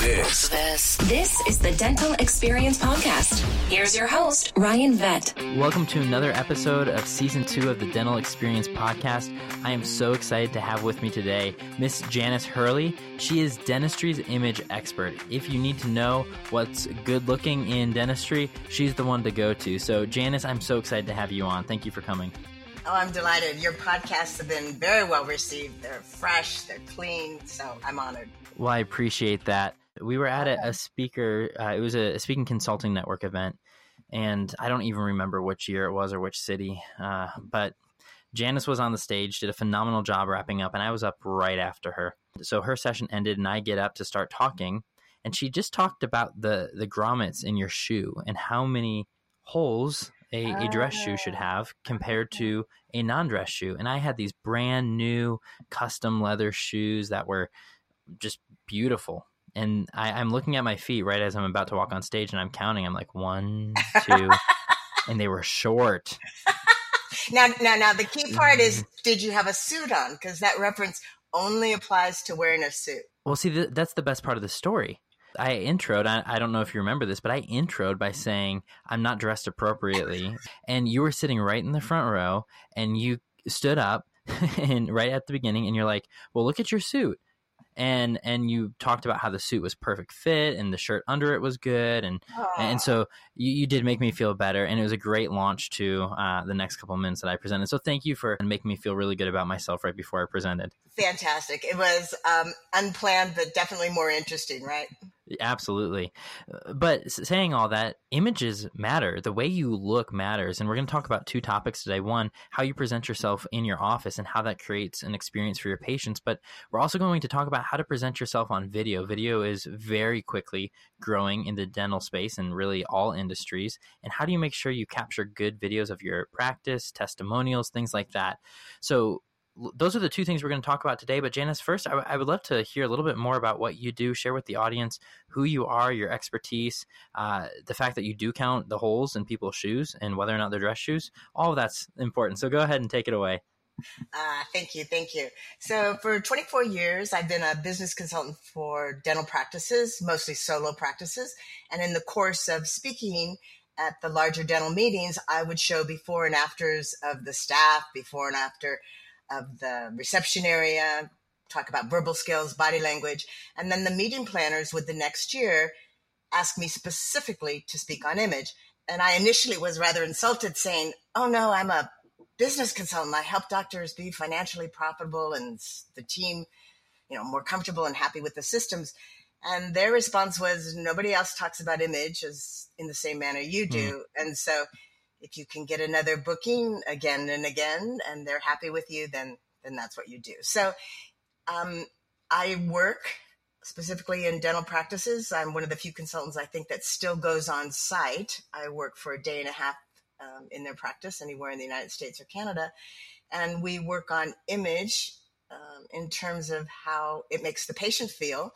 This. This. This is the Dental Experience Podcast. Here's your host, Ryan Vet. Welcome to another episode of season two of the Dental Experience Podcast. I am so excited to have with me today Miss Janice Hurley. She is dentistry's image expert. If you need to know what's good looking in dentistry, she's the one to go to. So, Janice, I'm so excited to have you on. Thank you for coming. Oh, I'm delighted. Your podcasts have been very well received. They're fresh, they're clean, so I'm honored. Well, I appreciate that. We were at a, a speaker, uh, it was a, a, speaking consulting network event, and I don't even remember which year it was or which city, uh, but Janice was on the stage, did a phenomenal job wrapping up, and I was up right after her. So her session ended, and I get up to start talking, and she just talked about the the grommets in your shoe and how many holes a, a dress shoe should ah. have compared to a non-dress shoe. And I had these brand new custom leather shoes that were just beautiful. And I, I'm looking at my feet right as I'm about to walk on stage, and I'm counting. I'm like one, two, and they were short. now, now, now, the key part is: mm-hmm. did you have a suit on? Because that reference only applies to wearing a suit. Well, see, th- that's the best part of the story. I introed, I, I, don't know if you remember this, but I introed by saying I'm not dressed appropriately. and you were sitting right in the front row and you stood up and right at the beginning and you're like, well, look at your suit and and you talked about how the suit was perfect fit and the shirt under it was good and Aww. and so you, you did make me feel better and it was a great launch to uh, the next couple of minutes that I presented. So thank you for making me feel really good about myself right before I presented. Fantastic! It was um, unplanned, but definitely more interesting, right? Absolutely. Uh, but saying all that, images matter. The way you look matters. And we're going to talk about two topics today. One, how you present yourself in your office and how that creates an experience for your patients. But we're also going to talk about how to present yourself on video. Video is very quickly growing in the dental space and really all industries. And how do you make sure you capture good videos of your practice, testimonials, things like that? So, those are the two things we're going to talk about today. But Janice, first, I, w- I would love to hear a little bit more about what you do. Share with the audience who you are, your expertise, uh, the fact that you do count the holes in people's shoes and whether or not they're dress shoes. All of that's important. So go ahead and take it away. Uh, thank you, thank you. So for 24 years, I've been a business consultant for dental practices, mostly solo practices. And in the course of speaking at the larger dental meetings, I would show before and afters of the staff, before and after of the reception area, talk about verbal skills, body language. And then the meeting planners would the next year ask me specifically to speak on image. And I initially was rather insulted, saying, Oh no, I'm a business consultant. I help doctors be financially profitable and the team, you know, more comfortable and happy with the systems. And their response was, Nobody else talks about image as in the same manner you do. Mm. And so if you can get another booking again and again and they're happy with you then then that's what you do. So um, i work specifically in dental practices. I'm one of the few consultants i think that still goes on site. I work for a day and a half um, in their practice anywhere in the united states or canada. And we work on image um, in terms of how it makes the patient feel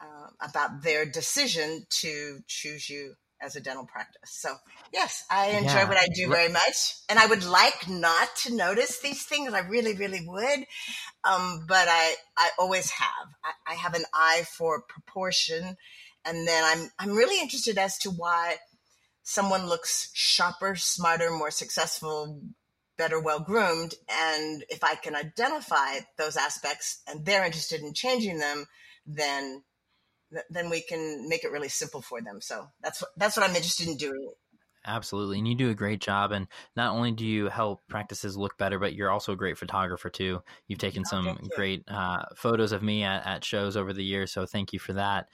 uh, about their decision to choose you as a dental practice. So, yes, I enjoy yeah. what I do very much. And I would like not to notice these things. I really, really would. Um, but I, I always have. I, I have an eye for proportion. And then I'm, I'm really interested as to why someone looks sharper, smarter, more successful, better well groomed. And if I can identify those aspects and they're interested in changing them, then then we can make it really simple for them. So that's what, that's what I'm interested in doing. Absolutely. And you do a great job. And not only do you help practices look better, but you're also a great photographer too. You've taken oh, some great uh, photos of me at, at shows over the years. So thank you for that.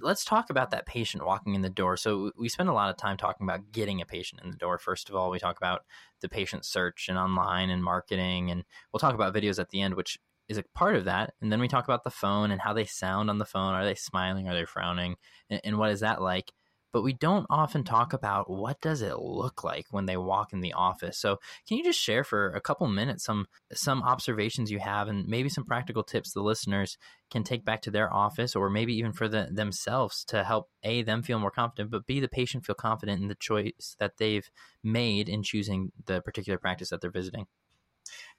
Let's talk about that patient walking in the door. So we spend a lot of time talking about getting a patient in the door. First of all, we talk about the patient search and online and marketing, and we'll talk about videos at the end, which is a part of that. And then we talk about the phone and how they sound on the phone. Are they smiling? Are they frowning? And, and, what is that like? But we don't often talk about what does it look like when they walk in the office. So can you just share for a couple minutes some some observations you have and maybe some practical tips the listeners can take back to their office or maybe even for the, themselves to help a them feel more confident, but b the patient feel confident in the choice that they've made in choosing the particular practice that they're visiting.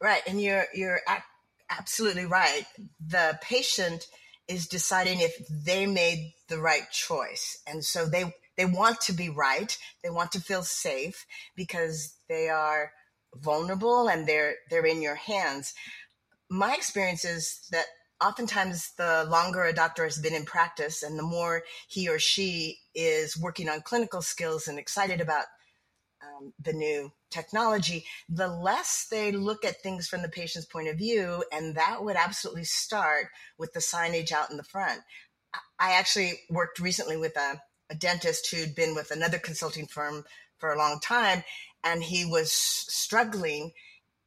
Right, and you're you're absolutely right. The patient is deciding if they made the right choice. And so they, they want to be right. They want to feel safe because they are vulnerable and they're, they're in your hands. My experience is that oftentimes the longer a doctor has been in practice and the more he or she is working on clinical skills and excited about um, the new technology, the less they look at things from the patient's point of view. And that would absolutely start with the signage out in the front. I actually worked recently with a, a dentist who'd been with another consulting firm for a long time, and he was struggling.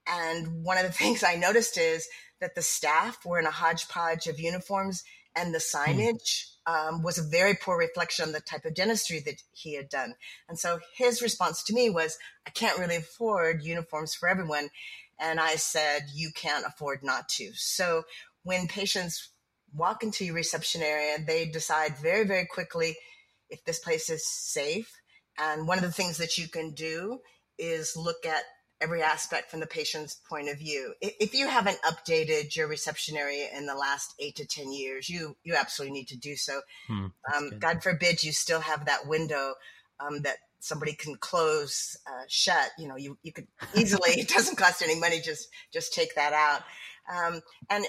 And one of the things I noticed is that the staff were in a hodgepodge of uniforms and the hmm. signage um, was a very poor reflection on the type of dentistry that he had done. And so his response to me was, I can't really afford uniforms for everyone. And I said, You can't afford not to. So when patients walk into your reception area, they decide very, very quickly if this place is safe. And one of the things that you can do is look at every aspect from the patient's point of view. If you haven't updated your reception area in the last eight to 10 years, you, you absolutely need to do so. Hmm, um, God forbid you still have that window um, that somebody can close uh, shut. You know, you, you could easily, it doesn't cost any money, just, just take that out. Um, and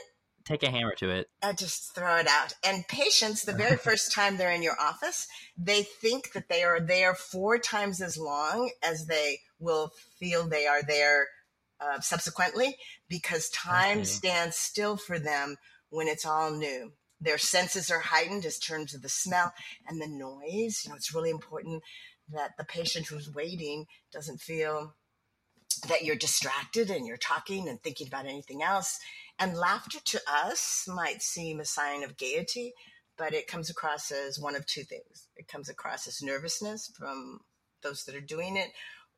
take a hammer to it. Uh, just throw it out. And patients, the very first time they're in your office, they think that they are there four times as long as they will feel they are there uh, subsequently because time okay. stands still for them when it's all new. Their senses are heightened in terms of the smell and the noise. You know, it's really important that the patient who's waiting doesn't feel that you're distracted and you're talking and thinking about anything else and laughter to us might seem a sign of gaiety, but it comes across as one of two things. It comes across as nervousness from those that are doing it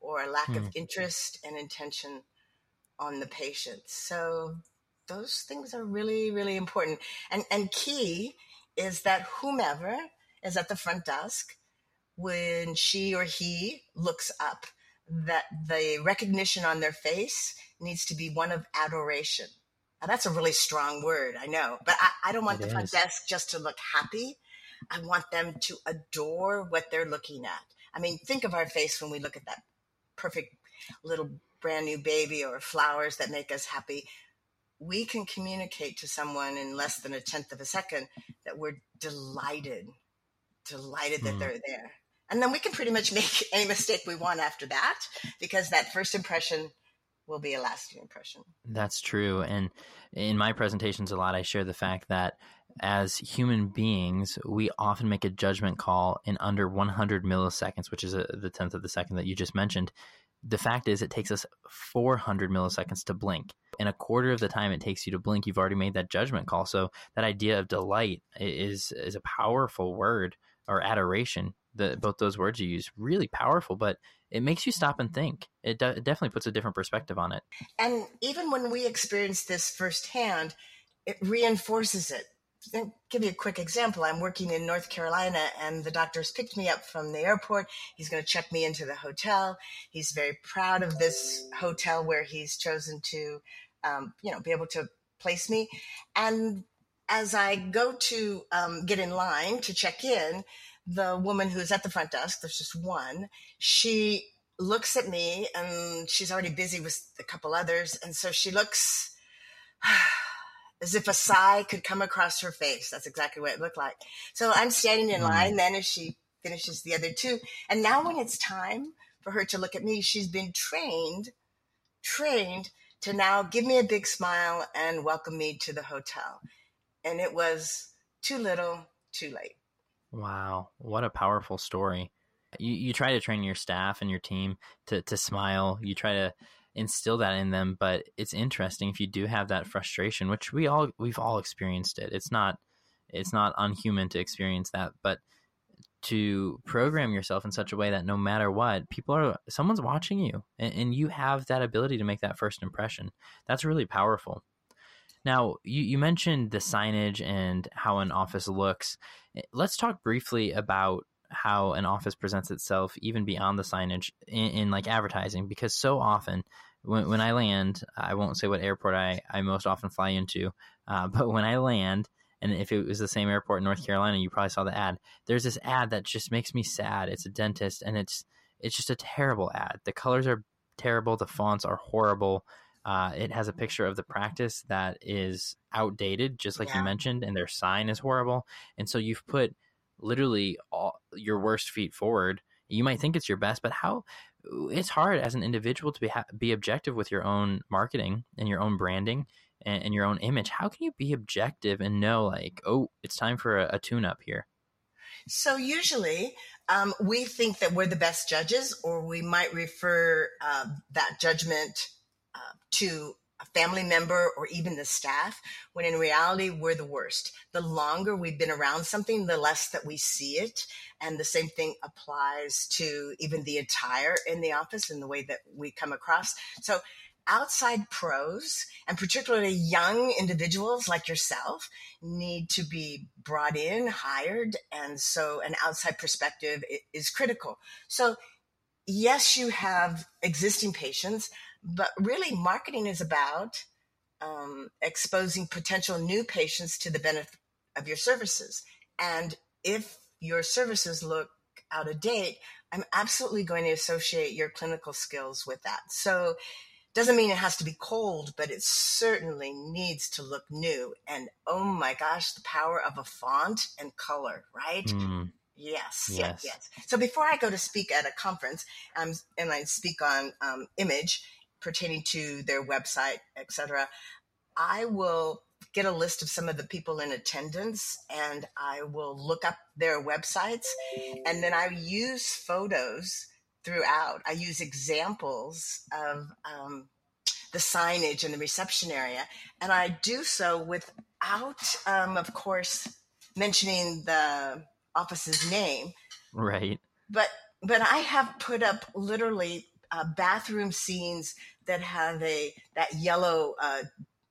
or a lack hmm. of interest and intention on the patient. So those things are really, really important. And, and key is that whomever is at the front desk, when she or he looks up, that the recognition on their face needs to be one of adoration now, that's a really strong word, I know, but I, I don't want it the front desk just to look happy. I want them to adore what they're looking at. I mean, think of our face when we look at that perfect little brand new baby or flowers that make us happy. We can communicate to someone in less than a tenth of a second that we're delighted, delighted that mm. they're there. And then we can pretty much make any mistake we want after that because that first impression will be a lasting impression. That's true. And in my presentations, a lot I share the fact that as human beings, we often make a judgment call in under 100 milliseconds, which is a, the tenth of the second that you just mentioned. The fact is, it takes us 400 milliseconds to blink. In a quarter of the time it takes you to blink, you've already made that judgment call. So that idea of delight is is a powerful word or adoration. The, both those words you use really powerful, but it makes you stop and think. It, de- it definitely puts a different perspective on it. And even when we experience this firsthand, it reinforces it. Give you a quick example. I'm working in North Carolina, and the doctor's picked me up from the airport. He's going to check me into the hotel. He's very proud of this hotel where he's chosen to, um, you know, be able to place me. And as I go to um, get in line to check in, the woman who's at the front desk, there's just one, she looks at me and she's already busy with a couple others. And so she looks as if a sigh could come across her face. That's exactly what it looked like. So I'm standing in line mm. then as she finishes the other two. And now when it's time for her to look at me, she's been trained, trained to now give me a big smile and welcome me to the hotel. And it was too little, too late. Wow, what a powerful story. You you try to train your staff and your team to to smile. You try to instill that in them, but it's interesting if you do have that frustration, which we all we've all experienced it. It's not it's not unhuman to experience that, but to program yourself in such a way that no matter what, people are someone's watching you and, and you have that ability to make that first impression. That's really powerful. Now, you, you mentioned the signage and how an office looks. Eh, let's talk briefly about how an office presents itself, even beyond the signage in, in like advertising, because so often when, when I land, I won't say what airport I, I most often fly into, uh, but when I land and if it was the same airport in North Carolina, you probably saw the ad. There's this ad that just makes me sad. It's a dentist, and it's it's just a terrible ad. The colors are terrible. The fonts are horrible. Uh, it has a picture of the practice that is outdated, just like yeah. you mentioned, and their sign is horrible. And so you've put literally all your worst feet forward. You might think it's your best, but how it's hard as an individual to be be objective with your own marketing and your own branding and, and, your own image. How can you be objective and know like, oh, it's time for a, a tune up here? So usually um, we think that we're the best judges, or we might refer uh, that judgment uh, to family member or even the staff, when in reality, we're the worst. The longer we've been around something, the less that we see it. And the same thing applies to even the attire in the office and the way that we come across. So outside pros and particularly young individuals like yourself need to be brought in, hired. And so an outside perspective is critical. So yes, you have existing patients, but really marketing is about um, exposing potential new patients to the benefit of your services. And if your services look out of date, I'm absolutely going to associate your clinical skills with that. So doesn't mean it has to be cold, but it certainly needs to look new. And oh my gosh, the power of a font and color, right? Mm. Yes, yes, yes, So before I go to speak at a conference, um, and I speak on um, image pertaining to their website, etc., I will get a list of some of the people in attendance and I will look up their websites and then I use photos throughout. I use examples of um, the signage in the reception area, and I do so without, um, of course, mentioning the office's name. Right. But but I have put up literally uh, bathroom scenes that have a that yellow. Uh,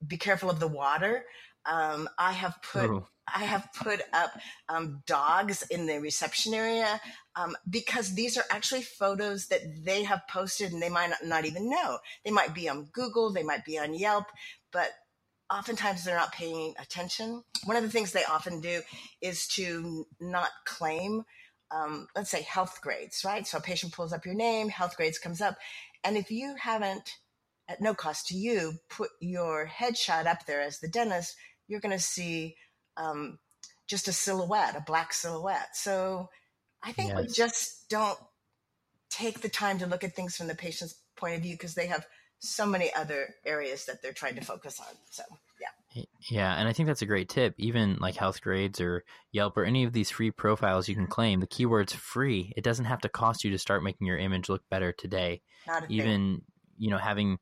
be careful of the water. Um, I have put Ooh. I have put up um, dogs in the reception area um, because these are actually photos that they have posted and they might not, not even know. They might be on Google, they might be on Yelp, but oftentimes they're not paying attention. One of the things they often do is to not claim, um, let's say, Healthgrades, right? So a patient pulls up your name, Healthgrades comes up. And if you haven't, at no cost to you, put your headshot up there as the dentist, you're going to see um, just a silhouette, a black silhouette. So I think yes. we just don't take the time to look at things from the patient's point of view because they have so many other areas that they're trying to focus on. So, yeah. Yeah, and I think that's a great tip. Even like Healthgrades or Yelp or any of these free profiles you can claim, the keyword's free. It doesn't have to cost you to start making your image look better today. Even, thing. You know, having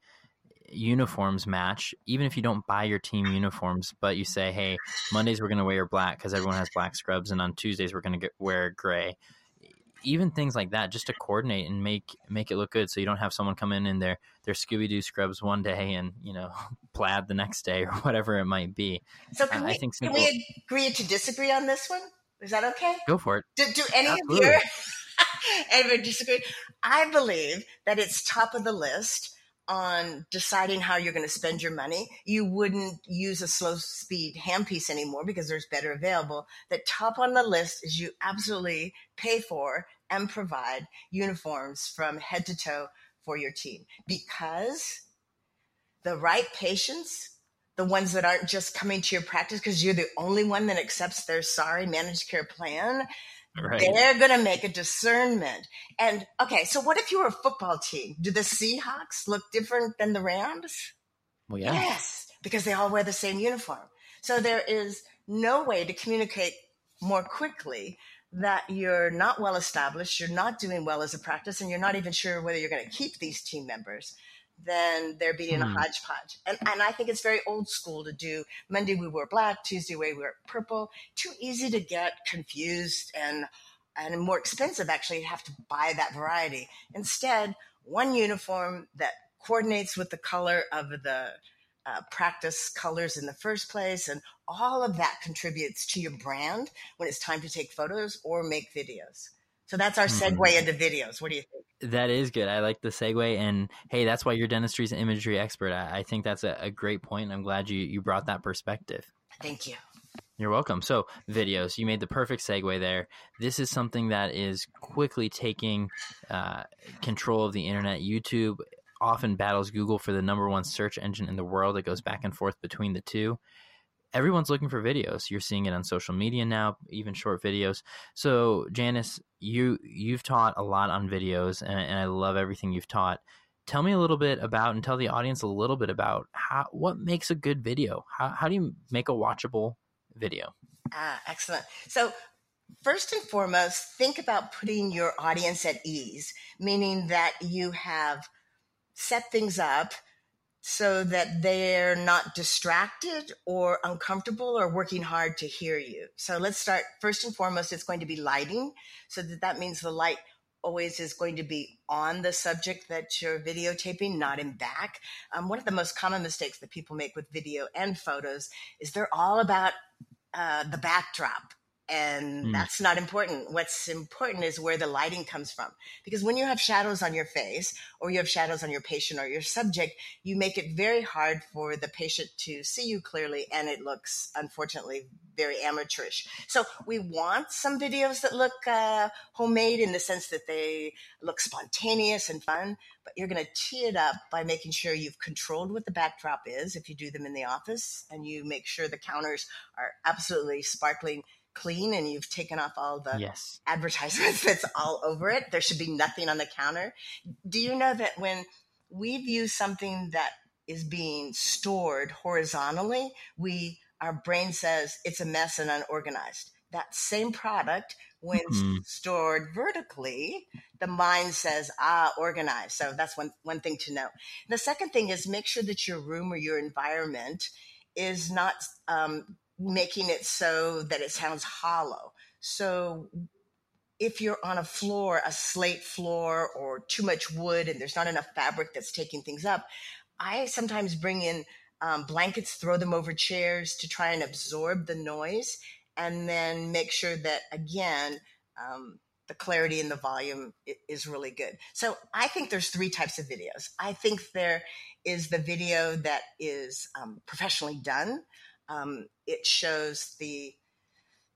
uniforms match, even if you don't buy your team uniforms, but you say, hey, Mondays we're going to wear black because everyone has black scrubs, and on Tuesdays we're going to wear gray. Even things like that, just to coordinate and make make it look good, so you don't have someone come in in their their Scooby Doo scrubs one day and you know plaid the next day or whatever it might be. So can, uh, we, I think simple, can we agree to disagree on this one? Is that okay? Go for it. Do, do any Absolutely. of your anyone disagree? I believe that it's top of the list on deciding how you're going to spend your money. You wouldn't use a slow speed handpiece anymore because there's better available. That top on the list is you absolutely pay for and provide uniforms from head to toe for your team because the right patients the ones that aren't just coming to your practice because you're the only one that accepts their sorry managed care plan Right. They're going to make a discernment. And okay, so what if you were a football team? Do the Seahawks look different than the Rams? Well, yeah. Yes, because they all wear the same uniform. So there is no way to communicate more quickly that you're not well established, you're not doing well as a practice, and you're not even sure whether you're going to keep these team members than there being hmm. a hodgepodge. And, and I think it's very old school to do Monday we wear black, Tuesday we wear purple. Too easy to get confused and and more expensive actually to have to buy that variety. Instead, one uniform that coordinates with the color of the uh, practice colors in the first place, and all of that contributes to your brand when it's time to take photos or make videos. So that's our segue mm-hmm. into videos. What do you think? That is good. I like the segue. And hey, that's why you're dentistry's imagery expert. I, I think that's a, a great point. I'm glad you, you brought that perspective. Thank you. You're welcome. So, videos, you made the perfect segue there. This is something that is quickly taking uh, control of the internet. YouTube often battles Google for the number one search engine in the world. It goes back and forth between the two. Everyone's looking for videos. You're seeing it on social media now, even short videos. So, Janice, you you've taught a lot on videos, and, and I love everything you've taught. Tell me a little bit about, and tell the audience a little bit about how what makes a good video. How how do you make a watchable video? Ah, excellent. So First and foremost, think about putting your audience at ease, meaning that you have set things up so that they're not distracted or uncomfortable or working hard to hear you. So let's start first and foremost, it's going to be lighting. So that, that means the light always is going to be on the subject that you're videotaping, not in back. Um, one of the most common mistakes that people make with video and photos is they're all about uh, the backdrop and mm. that's not important. What's important is where the lighting comes from. Because when you have shadows on your face or you have shadows on your patient or your subject, you make it very hard for the patient to see you clearly and it looks unfortunately very amateurish. So we want some videos that look uh, homemade in the sense that they look spontaneous and fun, but you're going to tee it up by making sure you've controlled what the backdrop is if you do them in the office and you make sure the counters are absolutely sparkling clean and you've taken off all the yes. advertisements that's all over it. There should be nothing on the counter. Do you know that when we view something that is being stored horizontally, we our brain says it's a mess and unorganized. That same product, when mm-hmm. stored vertically, the mind says, ah, organized. So that's one, one thing to know. The second thing is make sure that your room or your environment is not um, making it so that it sounds hollow. So if you're on a floor, a slate floor, or too much wood and there's not enough fabric that's taking things up, I sometimes bring in um, blankets, throw them over chairs to try and absorb the noise, and then make sure that, again, um, the clarity and the volume is really good. So I think there's three types of videos. I think there is the video that is um, professionally done. Um, it shows the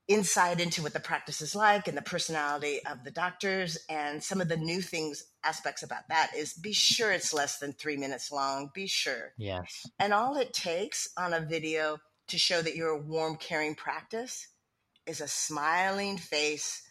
insight into what the practice is like and the personality of the doctors. And some of the new things aspects about that is be sure it's less than three minutes long. Be sure. Yes. And all it takes on a video to show that you're a warm caring practice is a smiling face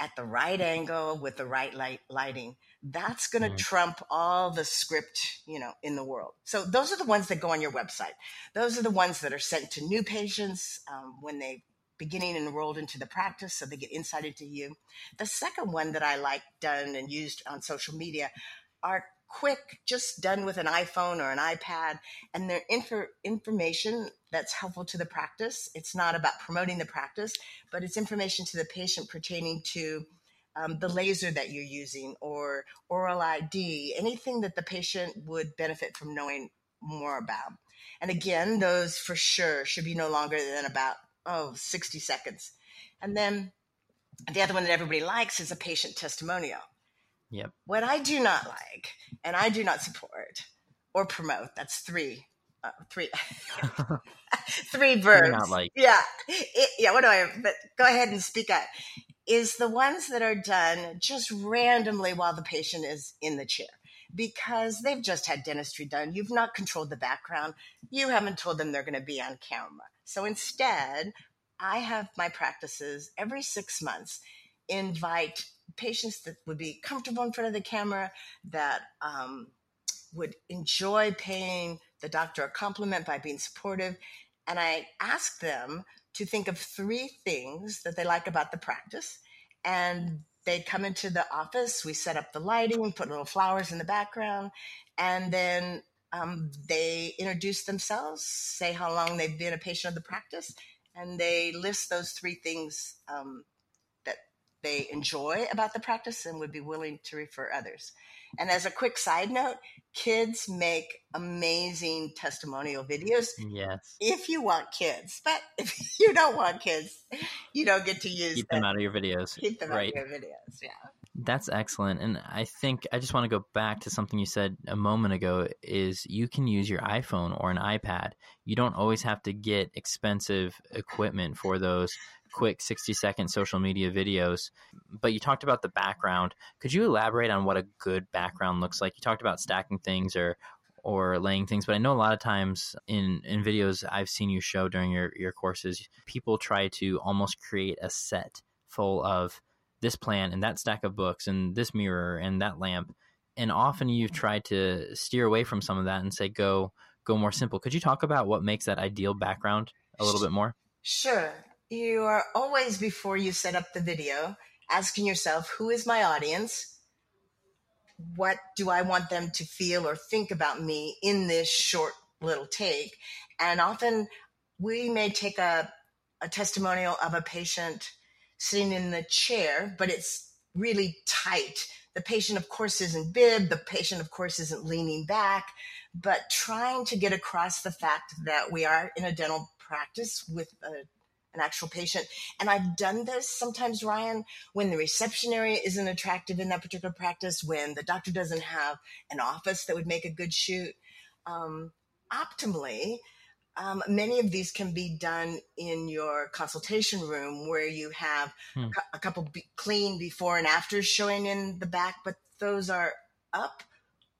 at the right angle with the right light lighting that's going to mm. trump all the script you know in the world. So those are the ones that go on your website. Those are the ones that are sent to new patients um, when they beginning enrolled into the practice so they get insight into you. The second one that i like done and used on social media are quick, just done with an iPhone or an iPad, and they're info- information that's helpful to the practice. It's not about promoting the practice, but it's information to the patient pertaining to um, the laser that you're using or OralID, anything that the patient would benefit from knowing more about. And again, those for sure should be no longer than about, oh, 60 seconds. And then the other one that everybody likes is a patient testimonial. Yep. What I do not like and I do not support or promote, that's three. Uh, three, three verbs. Not like yeah, it, yeah. What do I? But go ahead and speak up is the ones that are done just randomly while the patient is in the chair because they've just had dentistry done. You've not controlled the background. You haven't told them they're going to be on camera. So instead, I have my practices every six months invite patients that would be comfortable in front of the camera, that um, would enjoy paying the doctor a compliment by being supportive. And I ask them to think of three things that they like about the practice. And they come into the office, we set up the lighting, put little flowers in the background, and then um, they introduce themselves, say how long they've been a patient of the practice, and they list those three things um, they enjoy about the practice and would be willing to refer others. And as a quick side note, kids make amazing testimonial videos. Yes. If you want kids, but if you don't want kids, you don't get to use keep them, them out of your videos. Keep them right. out of your videos. Yeah. That's excellent. And I think I just want to go back to something you said a moment ago is you can use your iPhone or an iPad. You don't always have to get expensive equipment for those quick 60 second social media videos. But you talked about the background. Could you elaborate on what a good background looks like? You talked about stacking things or or laying things, but I know a lot of times in, in videos I've seen you show during your, your courses, people try to almost create a set full of this plant and that stack of books and this mirror and that lamp. And often you've tried to steer away from some of that and say go go more simple. Could you talk about what makes that ideal background a little bit more? Sure you are always before you set up the video asking yourself who is my audience? What do i want them to feel or think about me in this short little take? And often we may take a, a testimonial of a patient sitting in the chair but it's really tight. The patient of course isn't bib. The patient of course isn't leaning back. But trying to get across the fact that we are in a dental practice with a an actual patient. And I've done this sometimes, Ryan, when the reception area isn't attractive in that particular practice, when the doctor doesn't have an office that would make a good shoot. Um, optimally, um, many of these can be done in your consultation room where you have hmm. a couple be- clean before and afters showing in the back, but those are up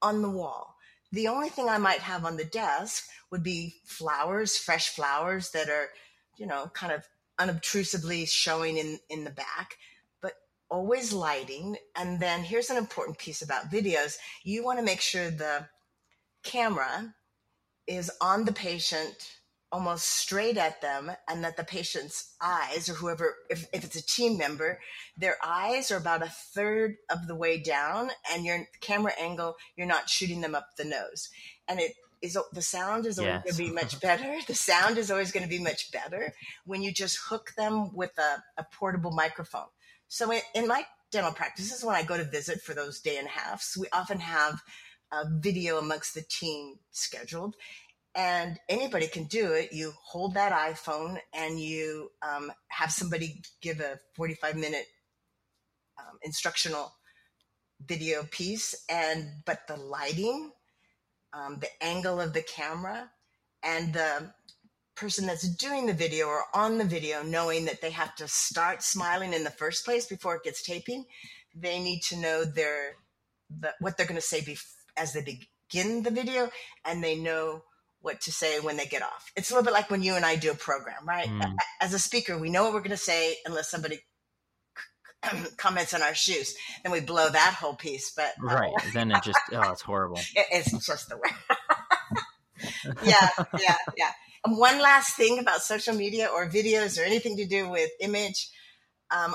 on the wall. The only thing I might have on the desk would be flowers, fresh flowers that are you know, kind of unobtrusively showing in, in the back, but always lighting. And then here's an important piece about videos you want to make sure the camera is on the patient almost straight at them and that the patient's eyes or whoever if, if it's a team member their eyes are about a third of the way down and your camera angle you're not shooting them up the nose and it is the sound is always yes. going to be much better. The sound is always going to be much better when you just hook them with a, a portable microphone. So in, in, my dental practices, when I go to visit for those day and a halves, we often have a video amongst the team scheduled, and anybody can do it. You hold that iPhone and you um, have somebody give a forty-five minute um, instructional video piece, and but the lighting um, the angle of the camera, and the person that's doing the video or on the video knowing that they have to start smiling in the first place before it gets taping. They need to know their the, what they're going to say bef- as they begin the video, and they know what to say when they get off. It's a little bit like when you and I do a program, right? Mm. As a speaker, we know what we're going to say unless somebody comments on our shoes, then we blow that whole piece. But uh, right, then it just oh, it's horrible. It, it's just the way. yeah, yeah, yeah. And one last thing about social media or videos or anything to do with image. Um,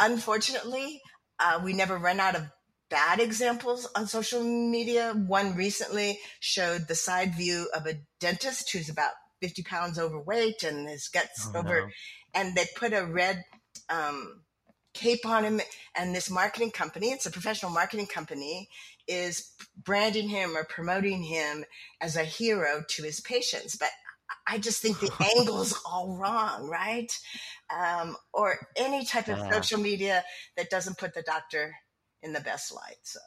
unfortunately, uh, we never run out of bad examples on social media. One recently showed the side view of a dentist who's about 50 pounds overweight and his guts oh, over, no. and they put a red um, cape on him and this marketing company it's a professional marketing company is branding him or promoting him as a hero to his patients but i just think the angle's all wrong right um, or any type of yeah. social media that doesn't put the doctor in the best light so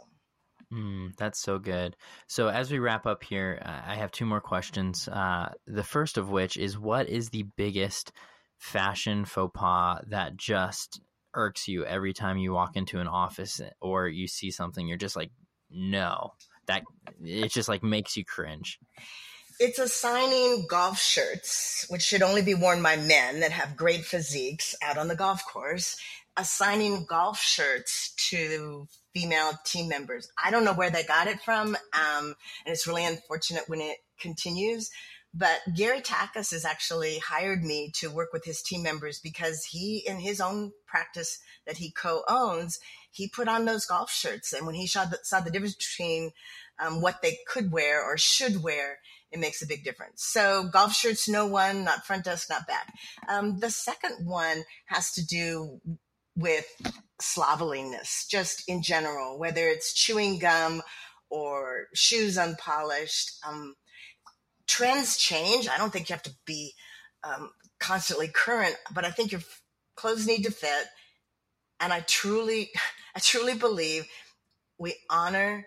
Mm, that's so good. So, as we wrap up here, I have two more questions. Uh, the first of which is what is the biggest fashion faux pas that just irks you every time you walk into an office or you see something you're just like no. That it just like makes you cringe. It's assigning golf shirts which should only be worn by men that have great physiques out on the golf course. Assigning golf shirts to female team members. I don't know where they got it from um, and it's really unfortunate when it continues but Gary Takacs has actually hired me to work with his team members because he, in his own practice that he co-owns, he put on those golf shirts. And when he saw the, saw the difference between um, what they could wear or should wear, it makes a big difference. So golf shirts, no one, not front desk, not back. Um, the second one has to do with slovenliness, just in general, whether it's chewing gum or shoes unpolished. Um, trends change. I don't think you have to be um, constantly current, but I think your clothes need to fit. And I truly, I truly believe we honor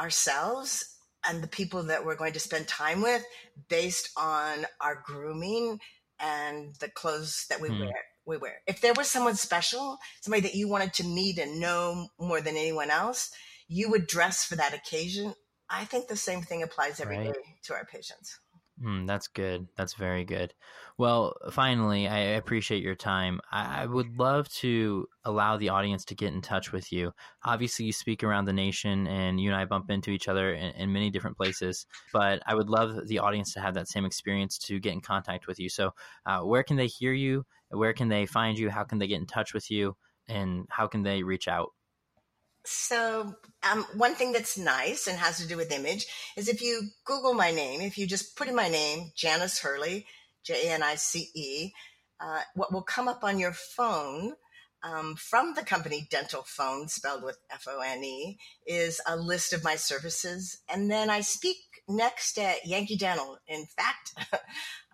ourselves and the people that we're going to spend time with based on our grooming and the clothes that we hmm. wear we wear. If there was someone special, somebody that you wanted to meet and know more than anyone else, you would dress for that occasion. I think the same thing applies every right. day to our patients. Mm, that's good. That's very good. Well, finally, I appreciate your time. I, I, would love to allow the audience to get in touch with you. Obviously, you speak around the nation, and you and I bump into each other in, in many different places. But I would love the audience to have that same experience to get in contact with you. So, uh, where can they hear you? Where can they find you? How can they get in touch with you? And how can they reach out? So, um, one thing that's nice and has to do with image is if you Google my name, if you just put in my name, Janice Hurley, J A N I C E, uh, what will come up on your phone um, from the company Dental Fone, spelled with F O N E, is a list of my services. And then I speak next at Yankee Dental. In fact,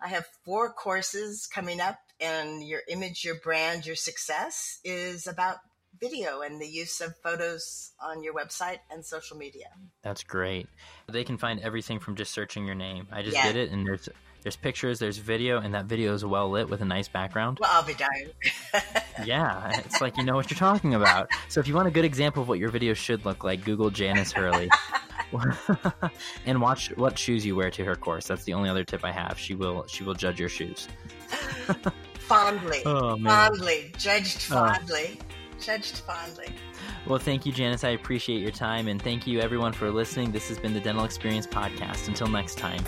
I have four courses coming up, and your image, your brand, your success is about video and the use of photos on your website and social media. That's great. They can find everything from just searching your name. I just yeah. did it, and there's there's pictures, there's video, and that video is well lit with a nice background. Well, I'll be dying. yeah, it's like you know what you're talking about. So if you want a good example of what your video should look like, Google Janice Hurley. and watch what shoes you wear to her course. That's the only other tip I have. She will she will judge your shoes. fondly. Oh, fondly. Judged oh. fondly. Judged fondly. Well, thank you, Janice. I appreciate your time. And thank you, everyone, for listening. This has been the Dental Experience Podcast. Until next time.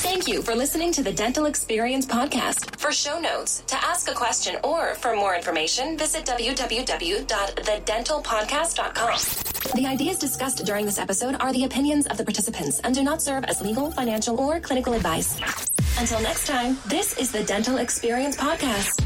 Thank you for listening to the Dental Experience Podcast. For show notes, to ask a question, or for more information, visit www.thedentalpodcast.com. The ideas discussed during this episode are the opinions of the participants and do not serve as legal, financial, or clinical advice. Until next time, this is the Dental Experience Podcast.